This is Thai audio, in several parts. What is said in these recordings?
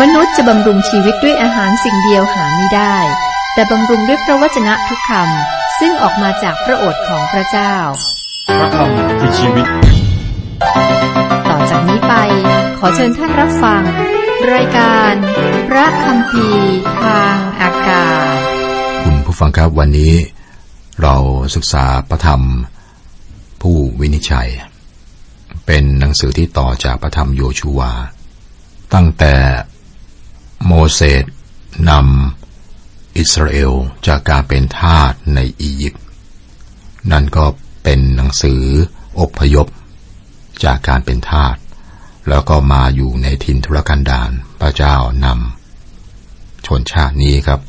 มนุษย์จะบำรุงชีวิตด้วยอาหารสิ่งเดียวหาไม่ได้ แต่บำรุงด้วยพระวจนะทุกคำซึ่งออกมาจากพระโอษฐ์ของพระเจ้า พระคำคือชีวิต ต่อจากนี้ไป ขอเชิญท่านรับฟัง รายการ พระคำพีทางอากาศคุณผู้ฟังครับวันนี้ เราศึกษาพระธรรม ผู้วินิจฉัย เป็นหนังสือที่ต่อจากพระธรรมโยชูวา ตั้งแต่ โมเสสนำอิสราเอลจากการเป็นทาสในอียิปต์นั่นก็เป็นหนังสืออพยพ จากการเป็นทาสแล้วก็มาอยู่ในทินทุรกันดารพระเจ้านำชนชาตินี้ครับ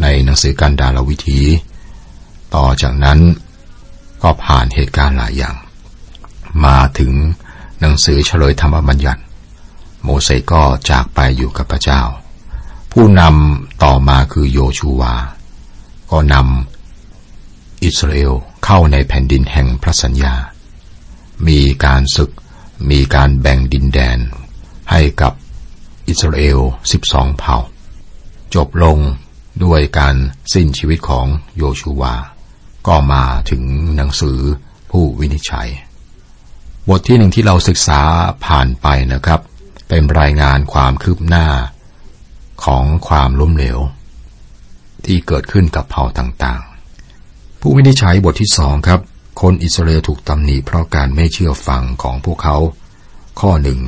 ในหนังสือกันดารวิธีต่อจากนั้นก็ผ่านเหตุการณ์หลายอย่าง มาถึงหนังสือเฉลยธรรมบัญญัติ โมเสสก็จากไปอยู่กับพระเจ้า ผู้นำต่อมาคือโยชูวา ก็นำอิสราเอลเข้าในแผ่นดินแห่งพระสัญญา มีการศึก มีการแบ่งดินแดน ให้กับอิสราเอล12เผ่า จบลงด้วยการสิ้นชีวิตของโยชูวา ก็มาถึงหนังสือผู้วินิจฉัย บทที่หนึ่งที่เราศึกษาผ่านไปนะครับ เป็นรายงานความคืบหน้า ของความล้มเหลว ที่เกิดขึ้นกับเผ่าต่างๆ ผู้วินิจฉัยบทที่สองครับ คนอิสราเอลถูกตำหนิเพราะการไม่เชื่อฟังของพวกเขา ข้อหนึ่ง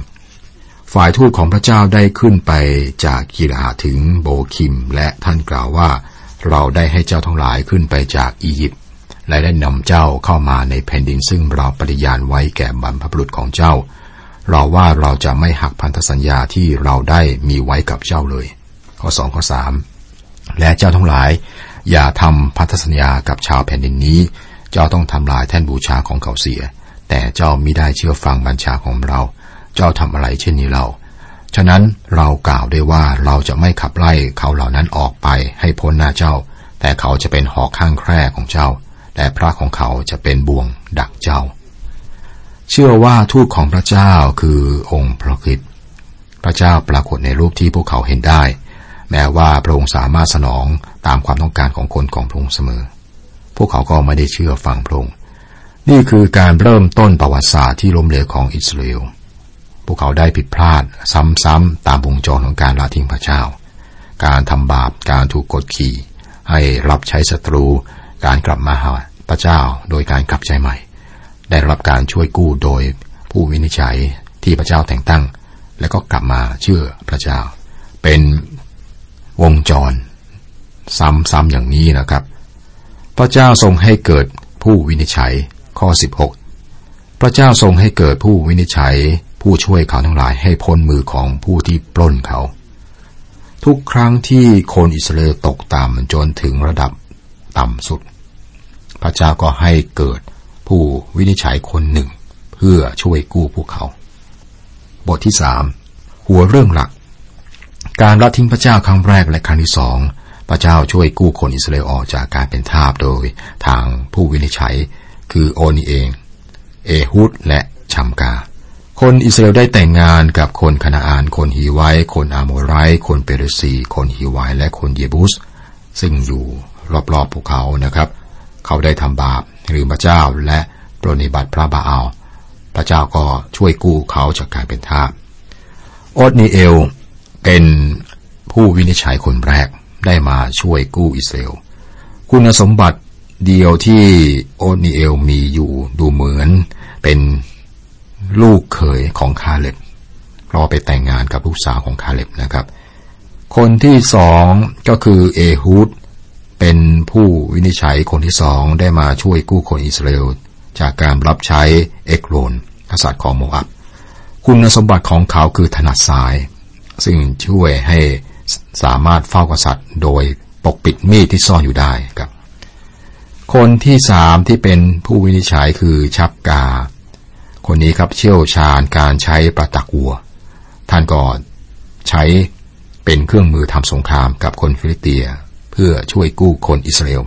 ฝ่ายทูตของพระเจ้าได้ขึ้นไปจากกิราถึงโบคิม และท่านกล่าวว่า เราได้ให้เจ้าทั้งหลายขึ้นไปจากอียิปต์และได้นำเจ้าเข้ามาในแผ่นดินซึ่งเราปฏิญาณไว้แก่บรรพบุรุษของเจ้า เราว่าเราจะไม่หักพันธสัญญาที่เราได้มีไว้กับเจ้าเลย ข้อสองข้อสามและเจ้าทั้งหลาย อย่าทำพันธสัญญากับชาวแผ่นดินนี้ เจ้าต้องทำลายแท่นบูชาของเขาเสีย แต่เจ้ามิได้เชื่อฟังบัญชาของเรา เจ้าทำอะไรเช่นนี้เราฉะนั้นเรากล่าวได้ว่าเราจะไม่ขับไล่เขาเหล่านั้นออกไปให้พ้นหน้าเจ้า แต่เขาจะเป็นหอกข้างแคร่ของเจ้าแต่พระของเขาจะเป็นบ่วงดักเจ้า เชื่อว่าทูตของพระเจ้าคือองค์พระคริสต์พระเจ้าปรากฏในรูปที่พวกเขาเห็นได้ แม้ว่าพระองค์สามารถสนองตามความต้องการของคนของพระองค์เสมอ พวกเขาก็ไม่ได้เชื่อฟังพระองค์นี่คือการเริ่มต้นประวัติศาสตร์ที่ล้มเหลวของอิสราเอลพวกเขาได้ผิดพลาดซ้ำๆตามวงจรของการละทิ้งพระเจ้า การทำบาป การถูกกดขี่ ให้รับใช้ศัตรู การกลับมาหาพระเจ้าโดยการกลับใจใหม่ ได้รับการช่วยกู้โดยผู้วินิจฉัยที่พระเจ้าแต่งตั้ง แล้วก็กลับมาเชื่อพระเจ้า เป็นวงจร ซ้ำๆอย่างนี้นะครับ พระเจ้าทรงให้เกิดผู้วินิจฉัยข้อ 16 พระเจ้าทรงให้เกิดผู้วินิจฉัย ผู้ช่วยเขาทั้งหลายให้พ้นมือของผู้ที่ปล้นเขา ทุกครั้งที่คนอิสราเอลตกต่ำจนถึงระดับต่ำสุด พระเจ้าก็ให้เกิด ผู้วินิจฉัยคนหนึ่ง เพื่อช่วยกู้พวกเขา บทที่สามหัวเรื่องหลัก การละทิ้งพระเจ้าครั้งแรกและครั้งที่สองพระเจ้าช่วยกู้คนอิสราเอลออกจากการเป็นทาสโดยทางผู้วินิจฉัย คือโอนีเอง เอฮุดและชัมกา คนอิสราเอลได้แต่งงานกับคนคานาอาน คนฮีไวคนอาโมไรคนเปรซี คนฮีไวและคนเยบุส ซึ่งอยู่รอบๆพวกเขานะครับ เขาได้ทำบาปหรือพระเจ้าและปรนิบัติพระบาอัลพระเจ้าก็ช่วยกู้เขาจากการเป็นทาสโอดนีเอลเป็นผู้วินิจฉัยคนแรกได้มาช่วยกู้อิสราเอลคุณสมบัติเดียวที่โอดนีเอลมีอยู่ดูเหมือนเป็นลูกเขยของคาเล็บเพราะไปแต่งงานกับลูกสาวของคาเล็บนะครับ คนที่สองก็คือเอฮูด เป็นผู้วินิจฉัยคนที่สองได้มาช่วยกู้คนอิสราเอลจากการรับใช้เอกโรนกษัตริย์ของโมอับ คุณสมบัติของเขาคือถนัดสาย ซึ่งช่วยให้สามารถเฝ้ากษัตริย์ โดยปกปิดมีดที่ซ่อนอยู่ได้ครับ คนที่สามที่เป็นผู้วินิจฉัยคือชับกา คนนี้ครับเชี่ยวชาญการใช้ประตักวัว ท่านก็ใช้เป็นเครื่องมือทำสงครามกับคนฟิลิเตีย เพื่อช่วยกู้คนอิสราเอล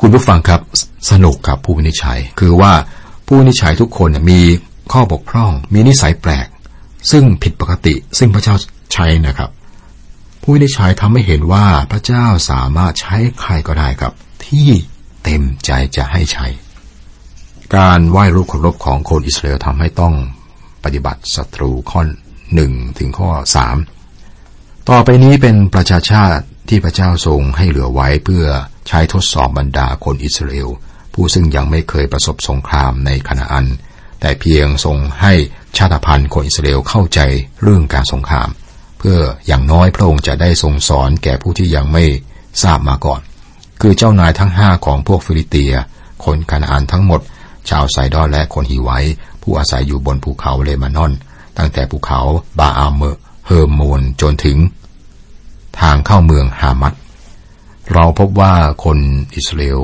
คุณผู้ฟังครับสนุกกับผู้วินิจฉัย คือว่าผู้วินิจฉัยทุกคนมีข้อบกพร่อง มีนิสัยแปลก ซึ่งผิดปกติ ซึ่งพระเจ้าใช้นะครับ ผู้ได้ใช้ทำให้เห็นว่าพระเจ้าสามารถใช้ใครก็ได้ครับ ที่เต็มใจจะให้ใช้ การไหว้รูปเคารพของคนอิสราเอลทำให้ต้องปฏิบัติศัตรูข้อหนึ่งถึงข้อสามต่อไปนี้เป็นประชาชาติ ที่พระเจ้าทรงให้เหลือไว้เพื่อใช้ทดสอบบรรดาคนอิสราเอลผู้ซึ่งยังไม่เคยประสบสงครามในคณาอัน แต่เพียงทรงให้ชาติพันธุ์คนอิสราเอลเข้าใจเรื่องการสงคราม เพื่ออย่างน้อยพระองค์จะได้ทรงสอนแก่ผู้ที่ยังไม่ทราบมาก่อน คือเจ้านายทั้งห้าของพวกฟิลิเตีย คนคานาอันทั้งหมด ชาวไซดอนและคนฮิไวผู้อาศัยอยู่บนภูเขาเลบานอน ตั้งแต่ภูเขาบาอัลเฮอร์โมนจนถึง ทางเข้าเมืองฮามัด เราพบว่าคนอิสราเอล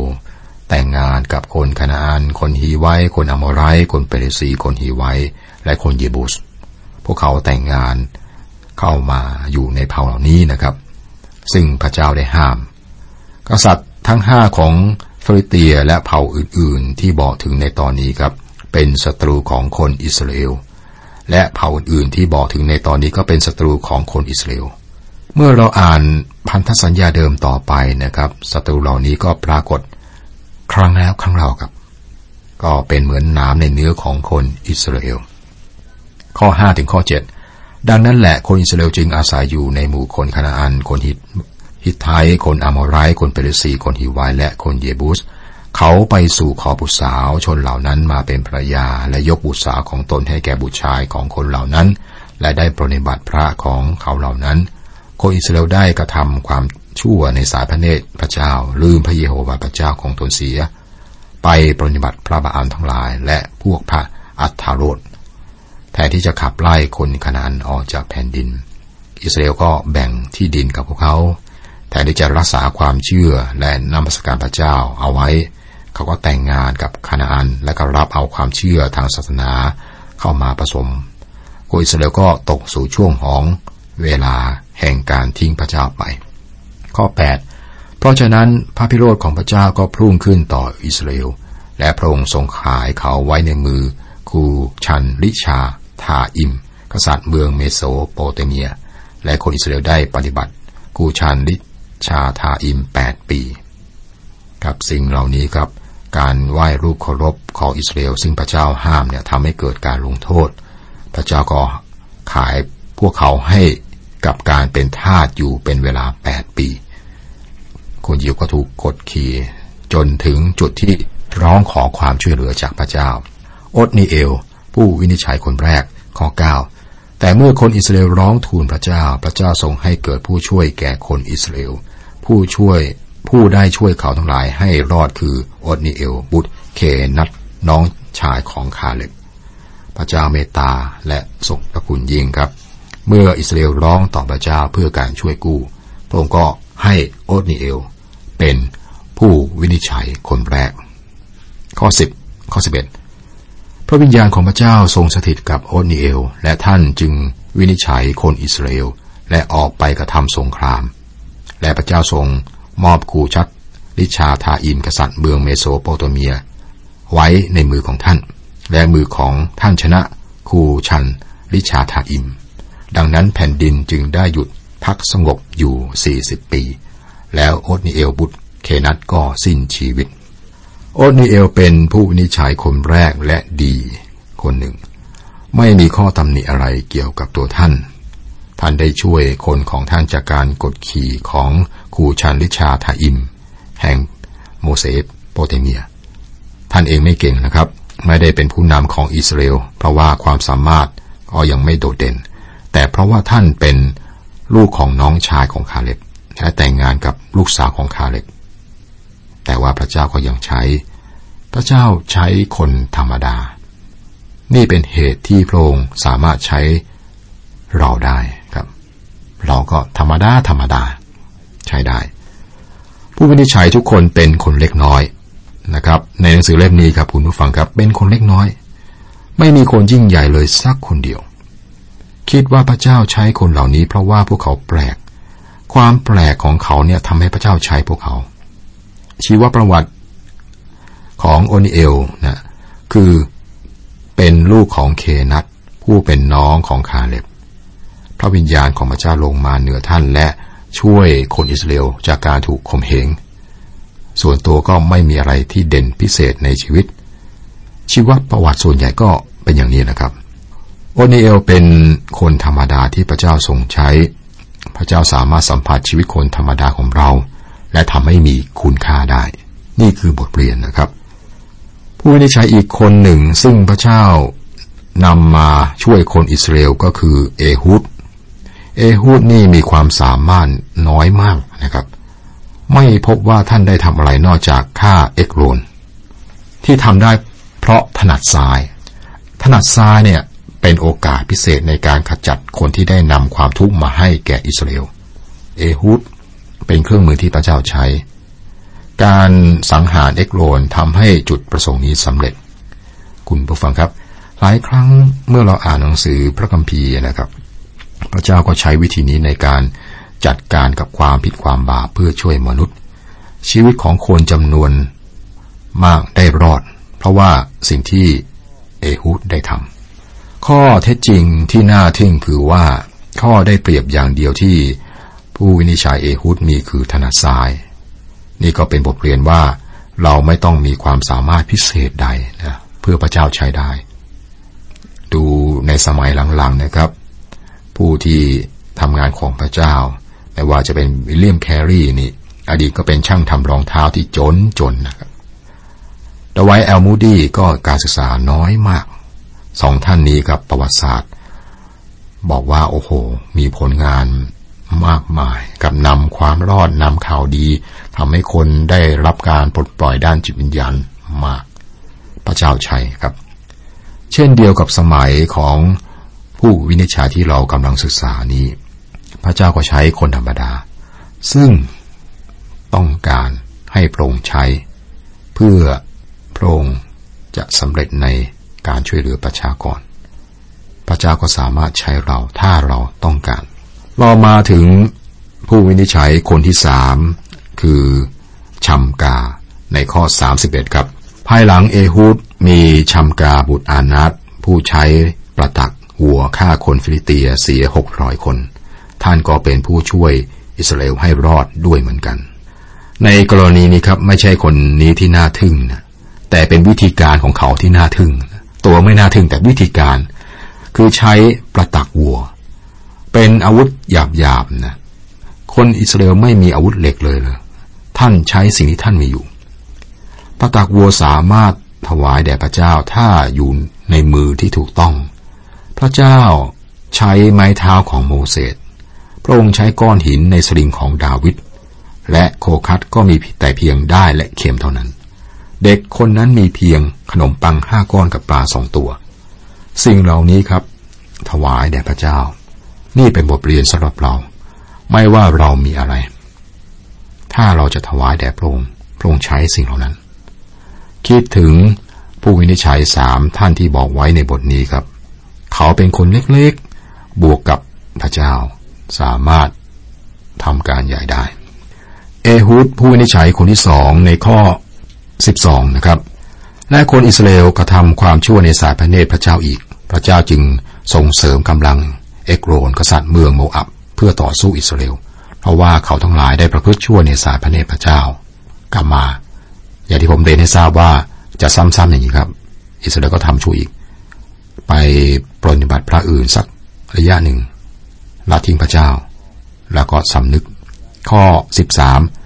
แต่งงานกับคนคานาอัน คนฮีไวคนอาโมไรต์คนเปริสซี คนฮีไวและคนเยบูส พวกเขาแต่งงานเข้ามาอยู่ในเผ่าเหล่านี้นะครับ ซึ่งพระเจ้าได้ห้าม กษัตริย์ทั้งห้าของฟิลิเตียและเผ่าอื่นๆ ที่บอกถึงในตอนนี้ครับ เป็นศัตรูของคนอิสราเอล และเผ่าอื่นๆที่บอกถึงในตอนนี้ก็เป็นศัตรูของคนอิสราเอล เมื่อเราอ่านพันธสัญญาเดิมต่อไปนะครับศัตรูเหล่านี้ก็ปรากฏครั้งแล้วครั้งเล่ากับ ก็เป็นเหมือนน้ำในเนื้อของคนอิสราเอล ข้อ5ถึงข้อ 7 ดังนั้นแหละคนอิสราเอลจึงอาศัยอยู่ในหมู่คนคานาอัน คนฮิตฮิตไทคนอามอไรคนเปรซีคนฮิวายและคนเยบูสเขาไปสู่ขอบุตรสาวชนเหล่านั้นมาเป็นภรรยา และยกบุตรสาวของตนให้แก่บุตรชายของคนเหล่านั้น และได้ปรนิบัติพระของเขาเหล่านั้น คนอิสราเอลได้กระทำความชั่วในสายพระเนตรพระเจ้า ลืมพระเยโฮวาห์พระเจ้าของตนเสีย ไปปฏิบัติพระบาอันทั้งหลาย และพวกพระอัฏฐารดแทนที่จะขับไล่คนขนานออกจากแผ่นดิน อิสราเอลก็แบ่งที่ดินกับพวกเขาแทนที่จะรักษาความเชื่อและนำสการพระเจ้าเอาไว้ เขาก็แต่งงานกับคานาอัน และก็รับเอาความเชื่อทางศาสนาเข้ามาผสมคนอิสราเอลก็ตกสู่ช่วงของเวลา แห่งการทิ้งพระเจ้าไป ข้อ 8 เพราะฉะนั้นพระพิโรธของพระเจ้าก็พุ่งขึ้นต่ออิสราเอล และพระองค์ทรงขายเขาไว้ในมือคูชันริชา ธาอิม กษัตริย์เมืองเมโสโปเตเมีย และคนอิสราเอลได้ปฏิบัติกูชันลิชาทาอิม 8 ปีกับสิ่งเหล่านี้ครับการไหว้รูปเคารพของอิสราเอลซึ่งพระเจ้าห้ามเนี่ยทำให้เกิดการลงโทษ พระเจ้าก็ขายพวกเขาให้ กับการเป็นทาสอยู่เป็นเวลา8ปีคนยิวก็ถูกกดขี่จนถึงจุดที่ร้องขอความช่วยเหลือจากพระเจ้าอดนีเอล ผู้วินิจฉัยคนแรกข้อ 9 แต่เมื่อคนอิสราเอลร้องทูลพระเจ้า พระเจ้าทรงให้เกิดผู้ช่วยแก่คนอิสราเอล ผู้ช่วยผู้ได้ช่วยเขาทั้งหลายให้รอดคืออดนีเอล บุตรเคนัตน้องชายของคาเล็บพระเจ้าเมตตาและทรงพระคุณยิ่งครับ เมื่ออิสราเอลร้องต่อพระเจ้าเพื่อการช่วยกู้พระองค์ก็ให้โอตนีเอล เป็นผู้วินิจฉัยคนแรก ข้อ 10 ข้อ 11 พระวิญญาณของพระเจ้าทรงสถิตกับโอตนีเอล และท่านจึงวินิจฉัยคนอิสราเอล และออกไปกระทำสงคราม และพระเจ้าทรงมอบกูชัดลิชาทาอิมกษัตริย์เมืองเมโสโปเตเมีย ไว้ในมือของท่าน และมือของท่านชนะคูชันริชาธาอิม ดังนั้นแผ่นดินจึงได้หยุดพักสงบอยู่ 40 ปี แล้วโอตนิเอลบุตรเคนัสก็สิ้นชีวิต โอตนิเอลเป็นผู้วินิจฉัยคนแรกและดีคนหนึ่ง ไม่มีข้อตำหนิอะไรเกี่ยวกับตัวท่าน ท่านได้ช่วยคนของท่านจากการกดขี่ของคูชันริชาธาอิม แห่งโมเสสโปเตเมีย ท่านเองไม่เก่งนะครับ ไม่ได้เป็นผู้นำของอิสราเอลเพราะว่าความสามารถก็ยังไม่โดดเด่น แต่เพราะว่าท่านเป็นลูกของน้องชายของคาเล็บและแต่งงานกับลูกสาวของคาเล็บแต่ว่าพระเจ้าก็ยังใช้ พระเจ้าใช้คนธรรมดา นี่เป็นเหตุที่พระองค์สามารถใช้เราได้ครับ เราก็ธรรมดาธรรมดา ใช้ได้ ผู้วินิจฉัยทุกคนเป็นคนเล็กน้อยนะครับ ในหนังสือเล่มนี้ครับคุณผู้ฟังครับเป็นคนเล็กน้อย ไม่มีคนยิ่งใหญ่เลยสักคนเดียว คิดว่าพระเจ้าใช้คนเหล่านี้เพราะว่าพวกเขาแปลก ความแปลกของเขาเนี่ยทำให้พระเจ้าใช้พวกเขา ชีวประวัติของโอนิเอลนะคือเป็นลูกของเคนัตผู้เป็นน้องของคาเล็บ พระวิญญาณของพระเจ้าลงมาเหนือท่านและช่วยคนอิสราเอลจากการถูกข่มเหง ส่วนตัวก็ไม่มีอะไรที่เด่นพิเศษในชีวิต ชีวประวัติส่วนใหญ่ก็เป็นอย่างนี้นะครับ โอเนเอลเป็นคนธรรมดาที่พระเจ้าทรงใช้ พระเจ้าสามารถสัมผัสชีวิตคนธรรมดาของเรา และทำให้มีคุณค่าได้ นี่คือบทเรียนนะครับ ผู้วินิจฉัยอีกคนหนึ่ง ซึ่งพระเจ้านำมาช่วยคนอิสราเอลก็คือเอฮุดเอฮูดนี่มีความสามารถน้อยมากนะครับ ไม่พบว่าท่านได้ทำอะไรนอกจากฆ่าเอกโรนที่ทำได้เพราะถนัดซ้าย ถนัดซ้ายเนี่ย เป็นโอกาสพิเศษในการขจัดคนที่ได้นำความทุกข์มาให้แก่อิสราเอล เอฮูดเป็นเครื่องมือที่พระเจ้าใช้ การสังหารเอกโรนทำให้จุดประสงค์นี้สำเร็จ คุณผู้ฟังครับ หลายครั้งเมื่อเราอ่านหนังสือพระคัมภีร์นะครับ พระเจ้าก็ใช้วิธีนี้ในการจัดการกับความผิดความบาปเพื่อช่วยมนุษย์ ชีวิตของคนจำนวนมากได้รอด เพราะว่าสิ่งที่เอฮุดได้ทำ ข้อเท็จจริงที่น่าทึ่งคือว่า ข้อได้เปรียบอย่างเดียวที่ ผู้วินิจฉัยเอฮุดมีคือถนัดซ้าย นี่ก็เป็นบทเรียนว่า เราไม่ต้องมีความสามารถพิเศษใดนะเพื่อพระเจ้าใช้ได้ ดูในสมัยหลังๆนะครับ ผู้ที่ทำงานของพระเจ้าไม่ว่าจะเป็นวิลเลียมแครีนี่อดีตก็เป็นช่างทำรองเท้าที่จนจนนะครับดไวท์ แอลมูดี้ก็การศึกษาน้อยมาก สองท่านนี้กับประวัติศาสตร์ บอกว่าโอ้โห มีผลงานมากมายกับนำความรอดนำข่าวดีทำให้คนได้รับการปลดปล่อยด้านจิตวิญญาณมาก พระเจ้าชัยครับ เช่นเดียวกับสมัยของผู้วินิจฉัยที่เรากำลังศึกษานี้ พระเจ้าก็ใช้คนธรรมดา ซึ่งต้องการให้พระองค์ใช้ เพื่อพระองค์จะสำเร็จใน การช่วยเหลือประชากร พระเจ้าก็สามารถใช้เราถ้าเราต้องการ เรามาถึงผู้วินิจฉัยคนที่สามคือชัมกาในข้อ 31 ครับ ภายหลังเอฮูดมีชัมกาบุตรอานัตผู้ใช้ประตักวัวฆ่าคนฟิลิเตียเสียหกร้อยคน ท่านก็เป็นผู้ช่วยอิสราเอลให้รอดด้วยเหมือนกัน ในกรณีนี้ครับไม่ใช่คนนี้ที่น่าทึ่งนะแต่เป็นวิธีการของเขาที่น่าทึ่ง ตัวไม่น่าทึ่งแต่วิธีการ คือใช้ประตักวัว เป็นอาวุธหยาบๆนะคนอิสราเอลไม่มีอาวุธเหล็กเลยเลยท่านใช้สิ่งที่ท่านมีอยู่ ประตักวัวสามารถถวายแด่พระเจ้าถ้าอยู่ในมือที่ถูกต้อง พระเจ้าใช้ไม้เท้าของโมเสสพระองค์ใช้ก้อนหินในสลิงของดาวิดและโคคัตก็มีแต่เพียงได้และเข็มเท่านั้น เด็กคนนั้นมีเพียงขนมปังห้าก้อนกับปลาสองตัว สิ่งเหล่านี้ครับ ถวายแด่พระเจ้า นี่เป็นบทเรียนสำหรับเรา ไม่ว่าเรามีอะไร ถ้าเราจะถวายแด่พระองค์พระองค์ใช้สิ่งเหล่านั้น คิดถึงผู้วินิจฉัยสามท่านที่บอกไว้ในบทนี้ครับ เขาเป็นคนเล็กๆ บวกกับพระเจ้า สามารถทำการใหญ่ได้ เอฮุดผู้วินิจฉัยคนที่สองในข้อ 12นะครับและคนอิสราเอลกระทำความชั่วในสายพระเนตรพระเจ้าอีก พระเจ้าจึงส่งเสริมกำลังเอกโรนกษัตริย์เมืองโมอับ เพื่อต่อสู้อิสราเอล เพราะว่าเขาทั้งหลายได้ประพฤติชั่วในสายพระเนตรพระเจ้ากลับมา อย่างที่ผมเรียนให้ทราบว่าจะซ้ำๆอย่างนี้ครับ อิสราเอลก็ทำชั่วอีก ไปปรนิบัติพระอื่นสักระยะหนึ่งละทิ้งพระเจ้า แล้วก็สำนึก ข้อ 13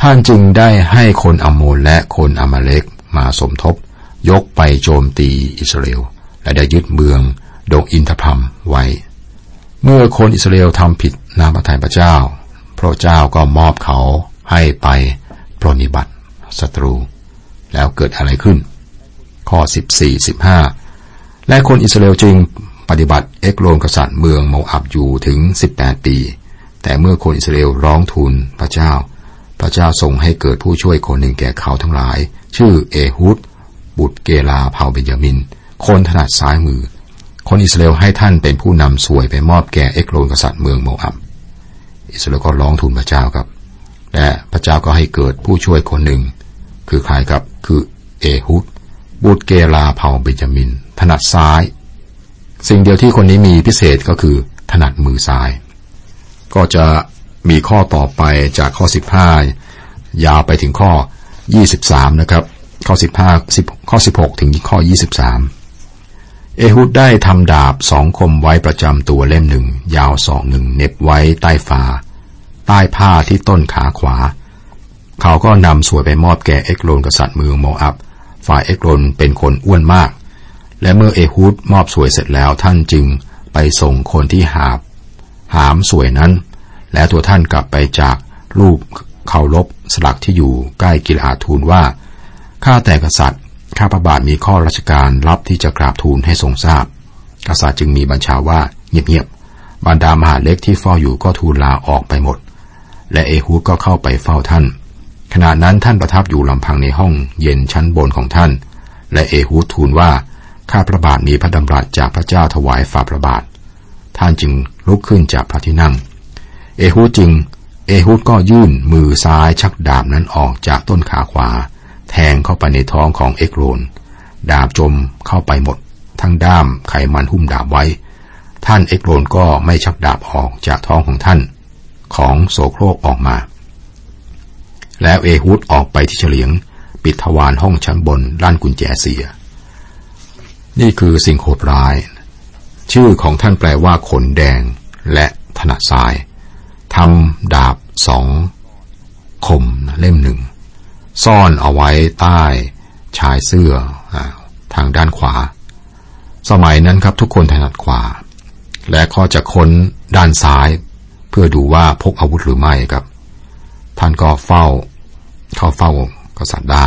ท่านจึงได้ให้คนอมโมนและคนอมาเลกมาสมทบ ยกไปโจมตีอิสราเอล และได้ยึดเมืองดงอินทพัมไว้ เมื่อคนอิสราเอลทำผิดนาพระทัยพระเจ้า พระเจ้าก็มอบเขาให้ไปปรนิบัติศัตรู แล้วเกิดอะไรขึ้น ข้อ 14 15 และคนอิสราเอลจึงปฏิบัติเอกโลนกษัตริย์เมืองโมอับอยู่ถึง 18 ปี แต่เมื่อคนอิสราเอลร้องทูลพระเจ้า พระเจ้าทรงให้เกิดผู้ช่วยคนหนึ่งแก่เขาทั้งหลาย ชื่อเอฮุดบุตรเกลาเผ่าเบนยามิน คนถนัดซ้ายมือ คนอิสราเอลให้ท่านเป็นผู้นำสวยไปมอบแก่เอกโลนกษัตริย์เมืองโมอับอิสราเอลก็ร้องทูลพระเจ้าครับ และพระเจ้าก็ให้เกิดผู้ช่วยคนหนึ่ง คือใครครับคือเอฮุดบุตรเกลาเผ่าเบนจามิน ถนัดซ้าย สิ่งเดียวที่คนนี้มีพิเศษก็คือถนัดมือซ้าย ก็จะ มีข้อต่อไปจากข้อ 15 ยาวไปถึงข้อ 23 นะครับ ข้อ 15 10ข้อ 16 ถึงข้อ 23 เอฮุดได้ทำดาบสองคมไว้ประจำตัวเล่มหนึ่ง ยาวสองหนึ่งเน็บไว้ใต้ฟ้าใต้ผ้าที่ต้นขาขวา เขาก็นำสวยไปมอบแก่เอกโรนกษัตริย์เมืองโมอับ ฝ่ายเอกโรนเป็นคนอ้วนมาก และเมื่อเอฮุดมอบสวยเสร็จแล้วท่านจึงไปส่งคนที่หาบ หามสวยนั้น และตัวท่านกลับไปจากรูปเคารพสลักที่อยู่ใกล้กิลอาทูลว่า ข้าแต่กษัตริย์ ข้าพระบาทมีข้อราชการรับที่จะกราบทูลให้ทรงทราบ กษัตริย์จึงมีบัญชาว่าเงียบๆบรรดามหาเล็กที่เฝ้าอยู่ก็ทูลลาออกไปหมด และเอฮูดก็เข้าไปเฝ้าท่าน ขณะนั้นท่านประทับอยู่ลำพังในห้องเย็นชั้นบนของท่าน และเอฮูดทูลว่าข้าพระบาทมีพระดำรัสจากพระเจ้าถวายฝ่าพระบาท ท่านจึงลุกขึ้นจากพระที่นั่ง เอฮูจึง เอฮูดก็ยื่นมือซ้ายชักดาบนั้นออกจากต้นขาขวา แทงเข้าไปในท้องของเอกโรน ดาบจมเข้าไปหมด ทั้งด้ามไขมันหุ้มดาบไว้ ท่านเอกโรนก็ไม่ชักดาบออกจากท้องของท่าน ของโสโครกออกมา แล้วเอฮูดออกไปที่เฉลียง ปิดทวารห้องชั้นบนด้านกุญแจเสีย นี่คือสิ่งโหดร้าย ชื่อของท่านแปลว่าขนแดงและถนัดซ้าย ทำดาบสองคมเล่มหนึ่ง ซ่อนเอาไว้ใต้ชายเสื้ออทางด้านขวา สมัยนั้นครับทุกคนถนัดขวา และก็จะค้นด้านซ้าย เพื่อดูว่าพกอาวุธหรือไม่ครับ ท่านก็เฝ้าเข้าเฝ้ากษัตริย์ได้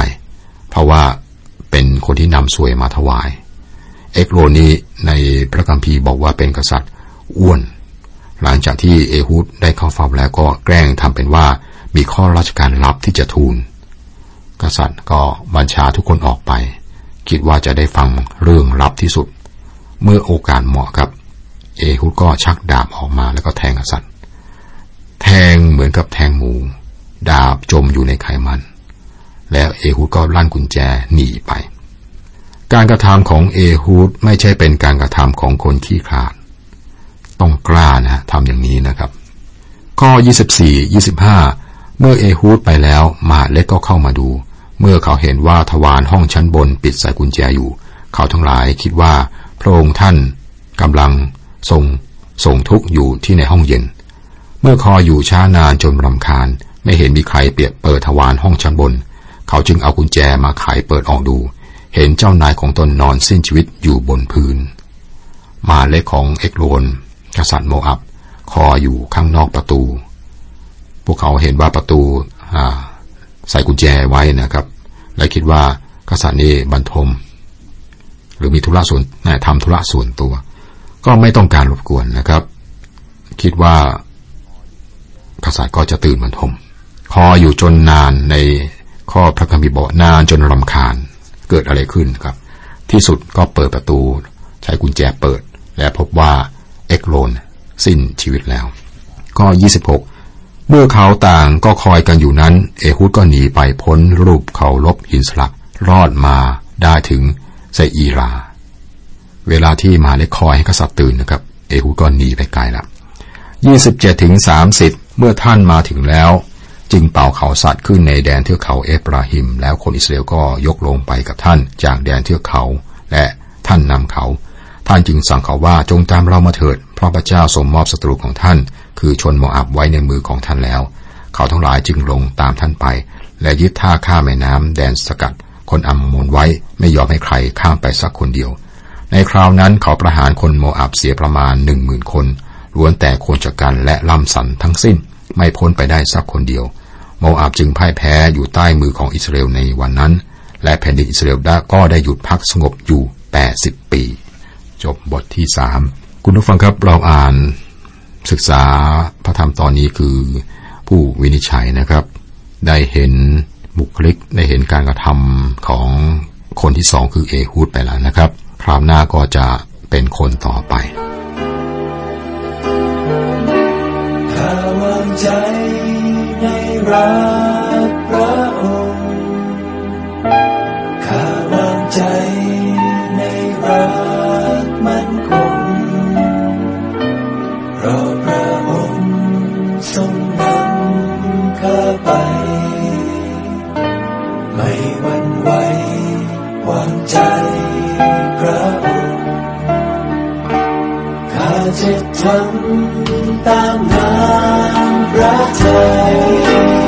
เพราะว่าเป็นคนที่นำสวยมาถวาย เอกโรนี้ในพระคัมภีร์บอกว่าเป็นกษัตริย์อ้วน หลังจากที่เอฮุดได้เข้าเฝ้าแล้วก็แกล้งทำเป็นว่ามีข้อราชการลับที่จะทูล กษัตริย์ก็บัญชาทุกคนออกไป คิดว่าจะได้ฟังเรื่องลับที่สุด เมื่อโอกาสเหมาะครับเอฮุดก็ชักดาบออกมาแล้วก็แทงกษัตริย์ แทงเหมือนกับแทงหมู ดาบจมอยู่ในไขมัน แล้วเอฮูดก็ลั่นกุญแจหนีไป การกระทำของเอฮูดไม่ใช่เป็นการกระทำของคนขี้ขลาด ต้องกล้านะทำอย่างนี้นะครับ ข้อ 24 25 เมื่อเอฮูดไปแล้วมาเล็กก็เข้ามาดู เมื่อเขาเห็นว่าทวารห้องชั้นบนปิดใส่กุญแจอยู่ เขาทั้งหลายคิดว่าพระองค์ท่านกำลังทรงส่งทุกข์อยู่ที่ในห้องเย็น เมื่อคอยอยู่ช้านานจนรำคาญ ไม่เห็นมีใครเปียเปิดทวารห้องชั้นบน เขาจึงเอากุญแจมาไขเปิดออกดู เห็นเจ้านายของตนนอนสิ้นชีวิตอยู่บนพื้น มาเล็กของเอกโรน กษัตริย์โมอับ คออยู่ข้างนอกประตู พวกเขาเห็นว่าประตูใส่กุญแจไว้นะครับ และคิดว่ากษัตริย์นี้บรรทม หรือมีธุระส่วนทำธุระส่วนตัว ก็ไม่ต้องการรบกวนนะครับ คิดว่ากษัตริย์ก็จะตื่นบรรทม คออยู่จนนานในข้อพระคัมภีร์บอกนานจนรำคาญเกิดอะไรขึ้นครับ ที่สุดก็เปิดประตู ใช้กุญแจเปิด และพบว่า เอกโรนสิ้นชีวิตแล้ว ก็ 26 เมื่อเขาต่างก็คอยกันอยู่นั้น เอฮุดก็หนีไปพ้นรูปเขาลบหินสลัก รอดมาได้ถึงไซอีรา เวลาที่มาเล็กคอยให้กษัตริย์ตื่นนะครับ เอฮุดก็หนีไปไกลล้ว27ถึง30 เมื่อท่านมาถึงแล้ว จึงเป่าเขาสัตว์ขึ้นในแดนเทือกเขาเอฟราฮิม แล้วคนอิสราเอลก็ยกลงไปกับท่านจากแดนเทือกเขา และท่านนำเขา ท่านจึงสั่งเขาว่าจงตามเรามาเถิด เพราะพระเจ้าทรงมอบศัตรูของท่าน คือชนโมอับไว้ในมือของท่านแล้ว เขาทั้งหลายจึงลงตามท่านไป และยึดท่าข้ามแม่น้ำแดนสกัด คนอัมโมนไว้ไม่ยอมให้ใครข้ามไปสักคนเดียว ในคราวนั้นเขาประหารคนโมอับเสียประมาณหนึ่งหมื่นคนล้วนแต่คนจักกันและล่ำสันทั้งสิ้น ไม่พ้นไปได้สักคนเดียว โมอาบจึงพ่ายแพ้อยู่ใต้มือของอิสราเอลในวันนั้น และแผ่นดินอิสราเอลก็ได้หยุดพักสงบอยู่ 80 ปี จบบทที่สามคุณผู้ฟังครับเราอ่านศึกษาพระธรรมตอนนี้คือผู้วินิจฉัยนะครับ ได้เห็นบุคลิกได้เห็นการกระทำของคนที่สองคือเอฮูดไปแล้วนะครับ คราวหน้าก็จะเป็นคนต่อไปข้าวางใจในรัก ธอไป ไม่หวั่นไหววางใจพระองค์ข้าจะทำตามน้ำพระทัย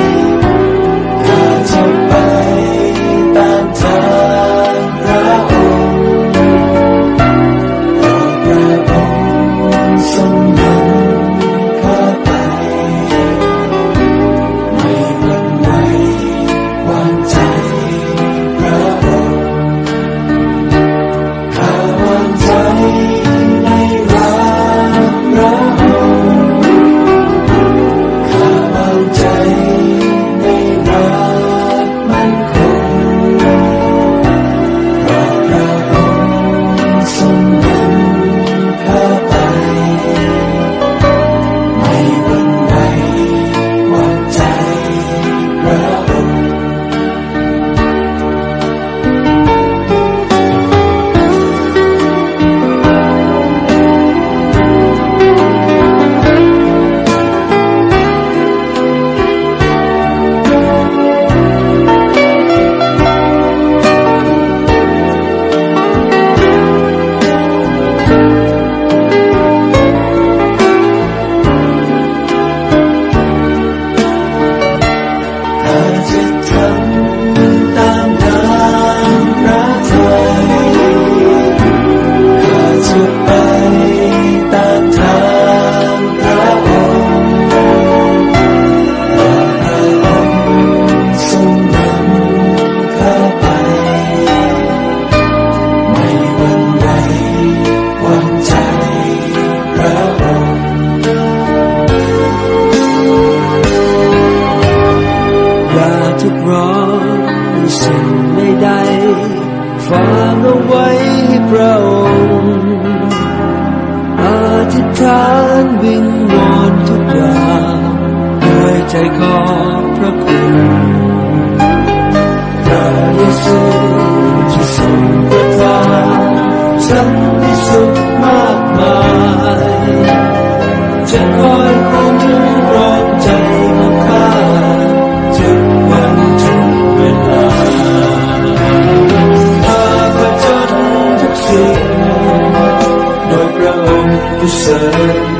อ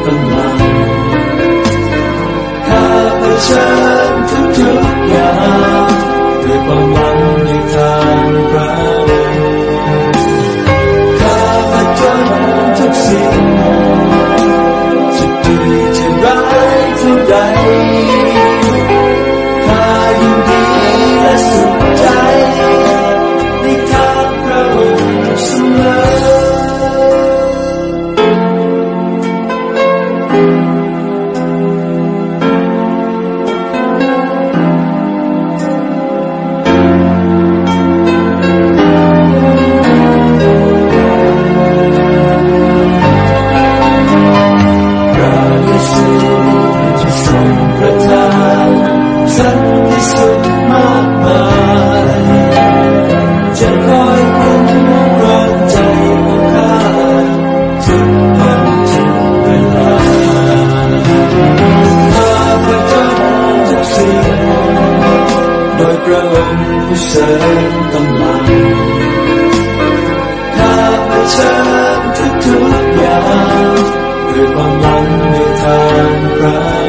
เชิญทุกทุกอย่างด้วยความหวังในทางพระ